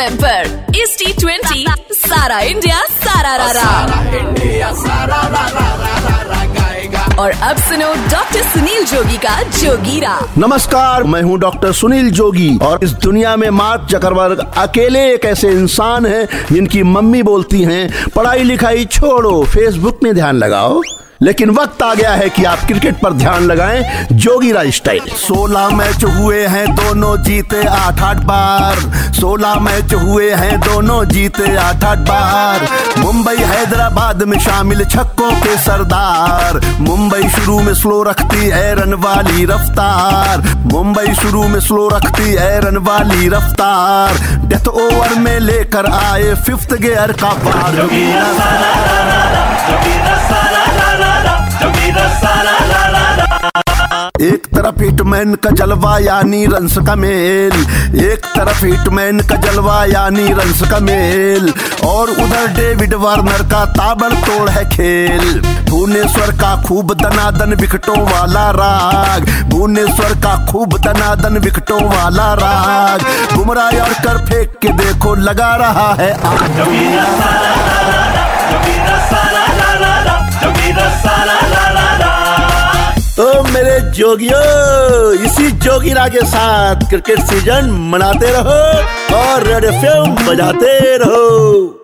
M पर इस T twenty सारा इंडिया सारा रारा। और अब सुनो डॉक्टर सुनील जोगी का जोगीरा नमस्कार मैं हूँ डॉक्टर सुनील जोगी और इस दुनिया में मार्क जकरबर्ग अकेले एक ऐसे इंसान हैं जिनकी मम्मी बोलती हैं पढ़ाई लिखाई छोड़ो फेसबुक में ध्यान लगाओ। लेकिन वक्त आ गया है कि आप क्रिकेट पर ध्यान लगाएँ। जोगीरा स्टाइल। 16 मैच हुए हैं, दोनों जीते आठ आठ बार। 16 मैच हुए हैं, दोनों जीते आठ आठ बार। मुंबई हैदराबाद में शामिल छक्कों के सरदार। मुंबई शुरू में स्लो रखती है, रन वाली रफ्तार। मुंबई शुरू में स्लो रखती है, रन वाली रफ्तार। डेथ ओवर में लेकर आए फिफ्थ गेयर का बार तरफ़ हिटमैन का जलवा यानी रंस का मेल। एक तरफ़ हिटमैन का जलवा यानी रंस का मेल। और उधर डेविड वार्नर का ताबड़ तोड़ है खेल। भुवनेश्वर का खूब दनादन विकटों वाला राग। भुवनेश्वर का खूब दनादन विकटों वाला राग। बुमराह और कर फेंक के देखो, लगा रहा है आग। जोगियो इसी जोगिरा के साथ क्रिकेट सीज़न मनाते रहो और रेड एफ़ बजाते रहो।